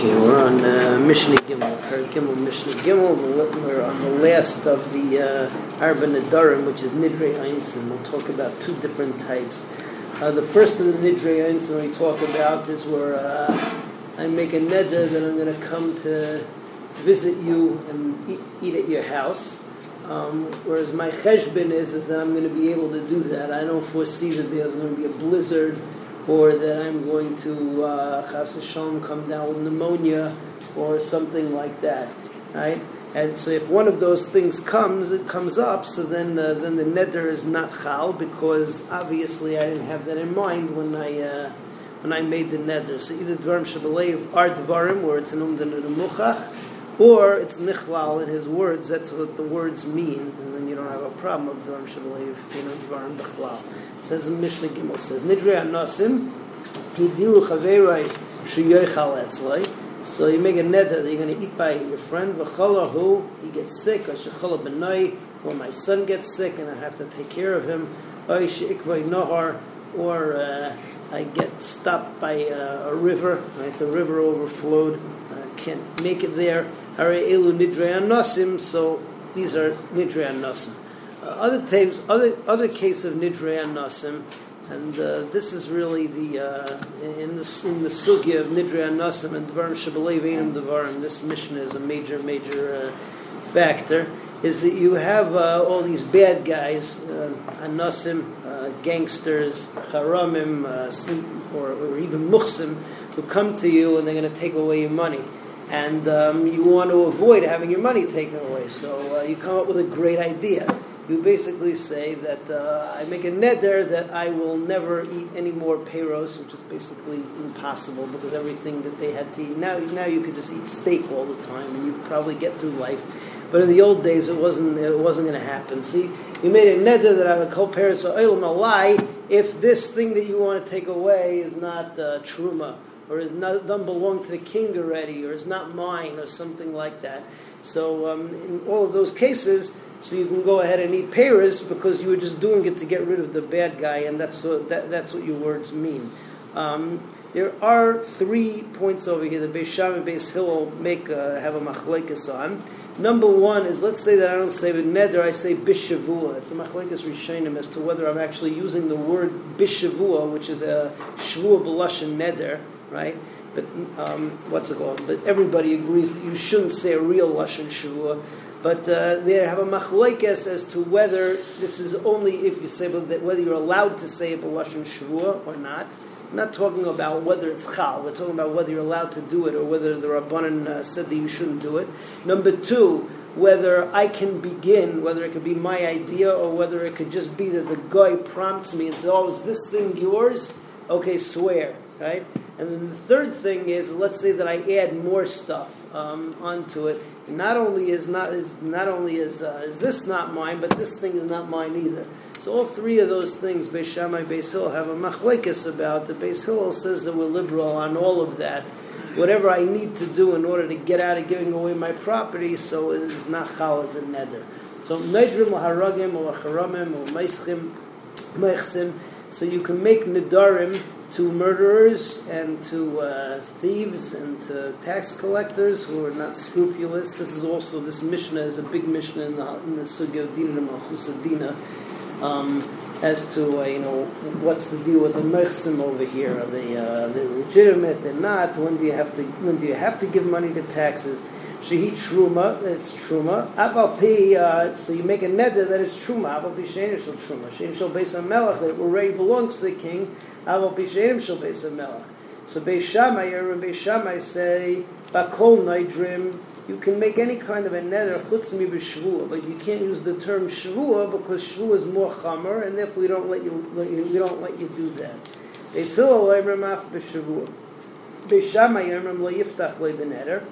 Okay, we're on uh, Mishnah Gimel, Perek Gimel, Mishnah Gimel. We're on the last of the uh, Arba which is Nidrei Onsin. We'll talk about two different types. Uh, the first of the Nidrei Onsin we talk about is where uh, I make a neder that I'm going to come to visit you and eat, eat at your house. Um, whereas my cheshbon is, is that I'm going to be able to do that. I don't foresee that there's going to be a blizzard or that I'm going to uh, come down with pneumonia or something like that, right? And so if one of those things comes, it comes up, so then uh, then the neder is not chal because obviously I didn't have that in mind when I uh, when I made the neder. So either dvarim shabalev are dvarim where it's an umdan and or it's nichlal in his words. That's what the words mean, and then you don't have a problem of dvarim shabalev, you know, dvarim bechlal. Says in Mishnah Gimel says Nidrei Anasim Hidiru Chaverai Sheyoichal Etzlai. So you make a neder that you're going to eat by your friend. V'chala who he gets sick, or shechala benai, or my son gets sick and I have to take care of him. Oy sheikvay nohar, or uh, I get stopped by uh, a river. Right, the river overflowed. Can't make it there. Hare elu nidrei. So these are nidrei anasim. Uh, other times, other other case of nidrei anasim, and uh, this is really the uh, in the in the sugya of nidrei anasim and dvarim shabalev dvarim. This Mishnah is a major major uh, factor. Is that you have uh, all these bad guys, uh, anasim, gangsters, haramim, or, or even muhsim, who come to you and they're going to take away your money and um, you want to avoid having your money taken away. So uh, you come up with a great idea you basically say that uh, I make a neder that I will never eat any more payros, which is basically impossible because everything that they had to eat now now you could just eat steak all the time and you probably get through life. But in the old days, it wasn't it wasn't going to happen. See, you made a neder that I would call oilam a lie if this thing that you want to take away is not uh, truma or is not, doesn't belong to the king already or is not mine or something like that. So um, in all of those cases, so you can go ahead and eat payros because you were just doing it to get rid of the bad guy, and that's what, that, that's what your words mean. Um, there are three points over here. that Beis and Beis Hillel make uh, have a machlekes on. Number one is let's say that I don't say neder, I say bishavua. It's a machlekes rishonim as to whether I'm actually using the word bishavua, which is a shvua b'lashon neder, right? But um, what's it called? But everybody agrees that you shouldn't say a real lashon shvua. But uh, they have a machlokes as to whether this is only if you say whether you're allowed to say a lashon shvua or not. I'm not talking about whether it's chal. We're talking about whether you're allowed to do it or whether the rabbanon uh, said that you shouldn't do it. Number two, whether I can begin, whether it could be my idea or whether it could just be that the guy prompts me and says, "Oh, is this thing yours?" Okay, swear, right? And then the third thing is, let's say that I add more stuff um, onto it. Not only is not is not only is uh, is this not mine, but this thing is not mine either. So all three of those things, Beis Shammai, Beis Hillel, have a machlekes about. The Beis Hillel says that we're liberal on all of that. Whatever I need to do in order to get out of giving away my property, so it is not chal as a neder. So nedrim haragim or charamim or meischim, meichsim. So you can make nedarim to murderers and to uh, thieves and to tax collectors who are not scrupulous. This is also this Mishnah is a big Mishnah in the in the Sugya of Dina um, as to uh, you know what's the deal with the merchsim over here? Are they uh, they legitimate? They're not. When do you have to when do you have to give money to taxes? Shehi truma, it's truma. Aval pi, uh, so you make a neder that it's truma. Aval pi shein shel truma. Shein shel beis melech that already belongs to the king. Aval pi shein shel beis melech. So Beis Shammai and Beis Shammai say bakol naidrim. You can make any kind of a neder chutz mi but you can't use the term shvua because shvua is more chamer, and therefore we don't let you, let you we don't let you do that. Beis Hillel oimrim af b'shvua. Beis Shammai oimrim lo yiftach lo b'neder.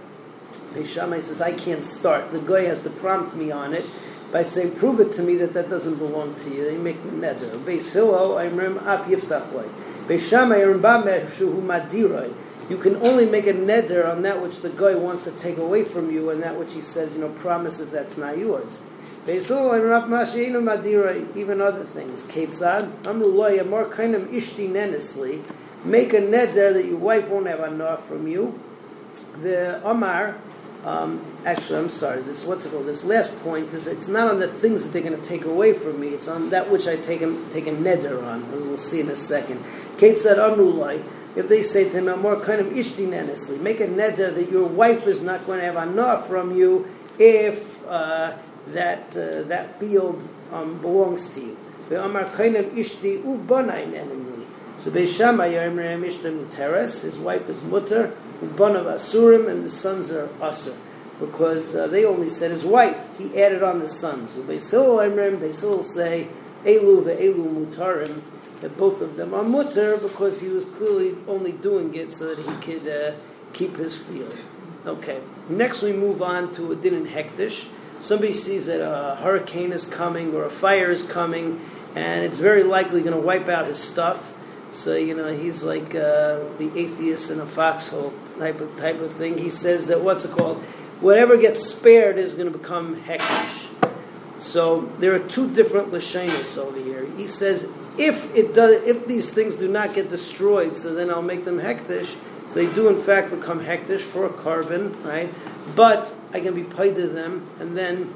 Beis Shammai says, I can't start. The guy has to prompt me on it by saying, prove it to me that that doesn't belong to you. They make the neder. Beis Hillel, Imrim, Ap Yiftach Loi. Beis Shammai, Irim Shuhu Madiroi. You can only make a neder on that which the guy wants to take away from you and that which he says, you know, promises that's not yours. Even other things. Ketzad, Amru Loi, more kind of ishti nenesli. Make a neder that your wife won't have enough from you the Omar, um, actually, I'm sorry. This what's it called? This last point is it's not on the things that they're going to take away from me. It's on that which I take a, take a neder on, as we'll see in a second. Ketzad, "Amrulai." If they say to him, "More kind of ishtinanishly," make a neder that your wife is not going to have enough from you if uh, that uh, that field um, belongs to you. The Amar kind of ishti ubanayin so Beis Shammai Yomrim Ishtam Teres, his wife is Mutter, Ubanav Asurim, and the sons are Asur. Because uh, they only said his wife, he added on the sons. So Beis Hillel Yomrim, Beis Hillel say, Elu ve'elu mutarim, that both of them are mutter because he was clearly only doing it so that he could uh, keep his field. Okay, next we move on to a din in hektish. Somebody sees that a hurricane is coming or a fire is coming, and it's very likely going to wipe out his stuff so you know he's like uh, the atheist in a foxhole type of type of thing. He says that what's it called? Whatever gets spared is going to become hektish. So there are two different lashonis over here. He says if it does, if these things do not get destroyed, so then I'll make them hektish. So they do in fact become hektish for a korban, right? But I can be paid to them, and then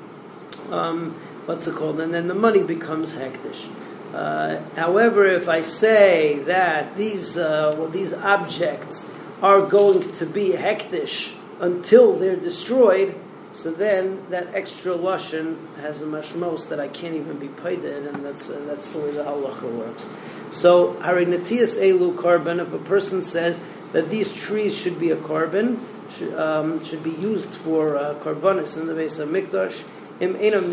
um, what's it called? And then the money becomes hektish. Uh, however, if I say that these uh, well, these objects are going to be hektish until they're destroyed, so then that extra lushan has a mashmos that I can't even be paid in, and that's uh, that's the way the halacha works. So harinatias elu korban. If a person says that these trees should be a korban, should, um, should be used for uh, korbanis in the Beis Hamikdash. Im enam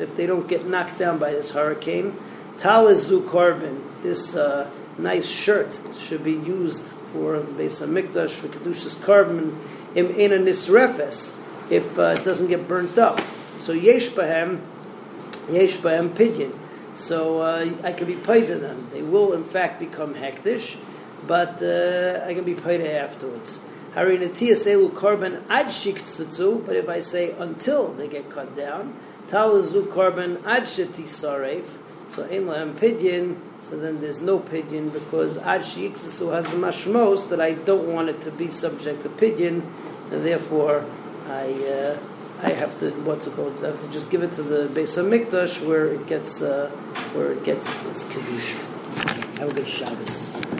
if they don't get knocked down by this hurricane. Talizu korban, this uh, nice shirt, should be used for Beis Mikdash, for kedushas korban im ena nisrefes if uh, it doesn't get burnt up. So yesh bahem, yesh bahem pidyon. So uh, I can be paid to them. They will in fact become hektish, but uh, I can be paid afterwards. Harinatiyas elu korban ad but if I say until they get cut down, talazu korban ad sareif. So ein lahem pidyon, so then there's no pidyon because ad sheiksasu has the mashmos that I don't want it to be subject to pidyon, and therefore I uh, I have to what's it called? I have to just give it to the Beis Hamikdash where it gets uh, where it gets its kedusha. Have a good Shabbos.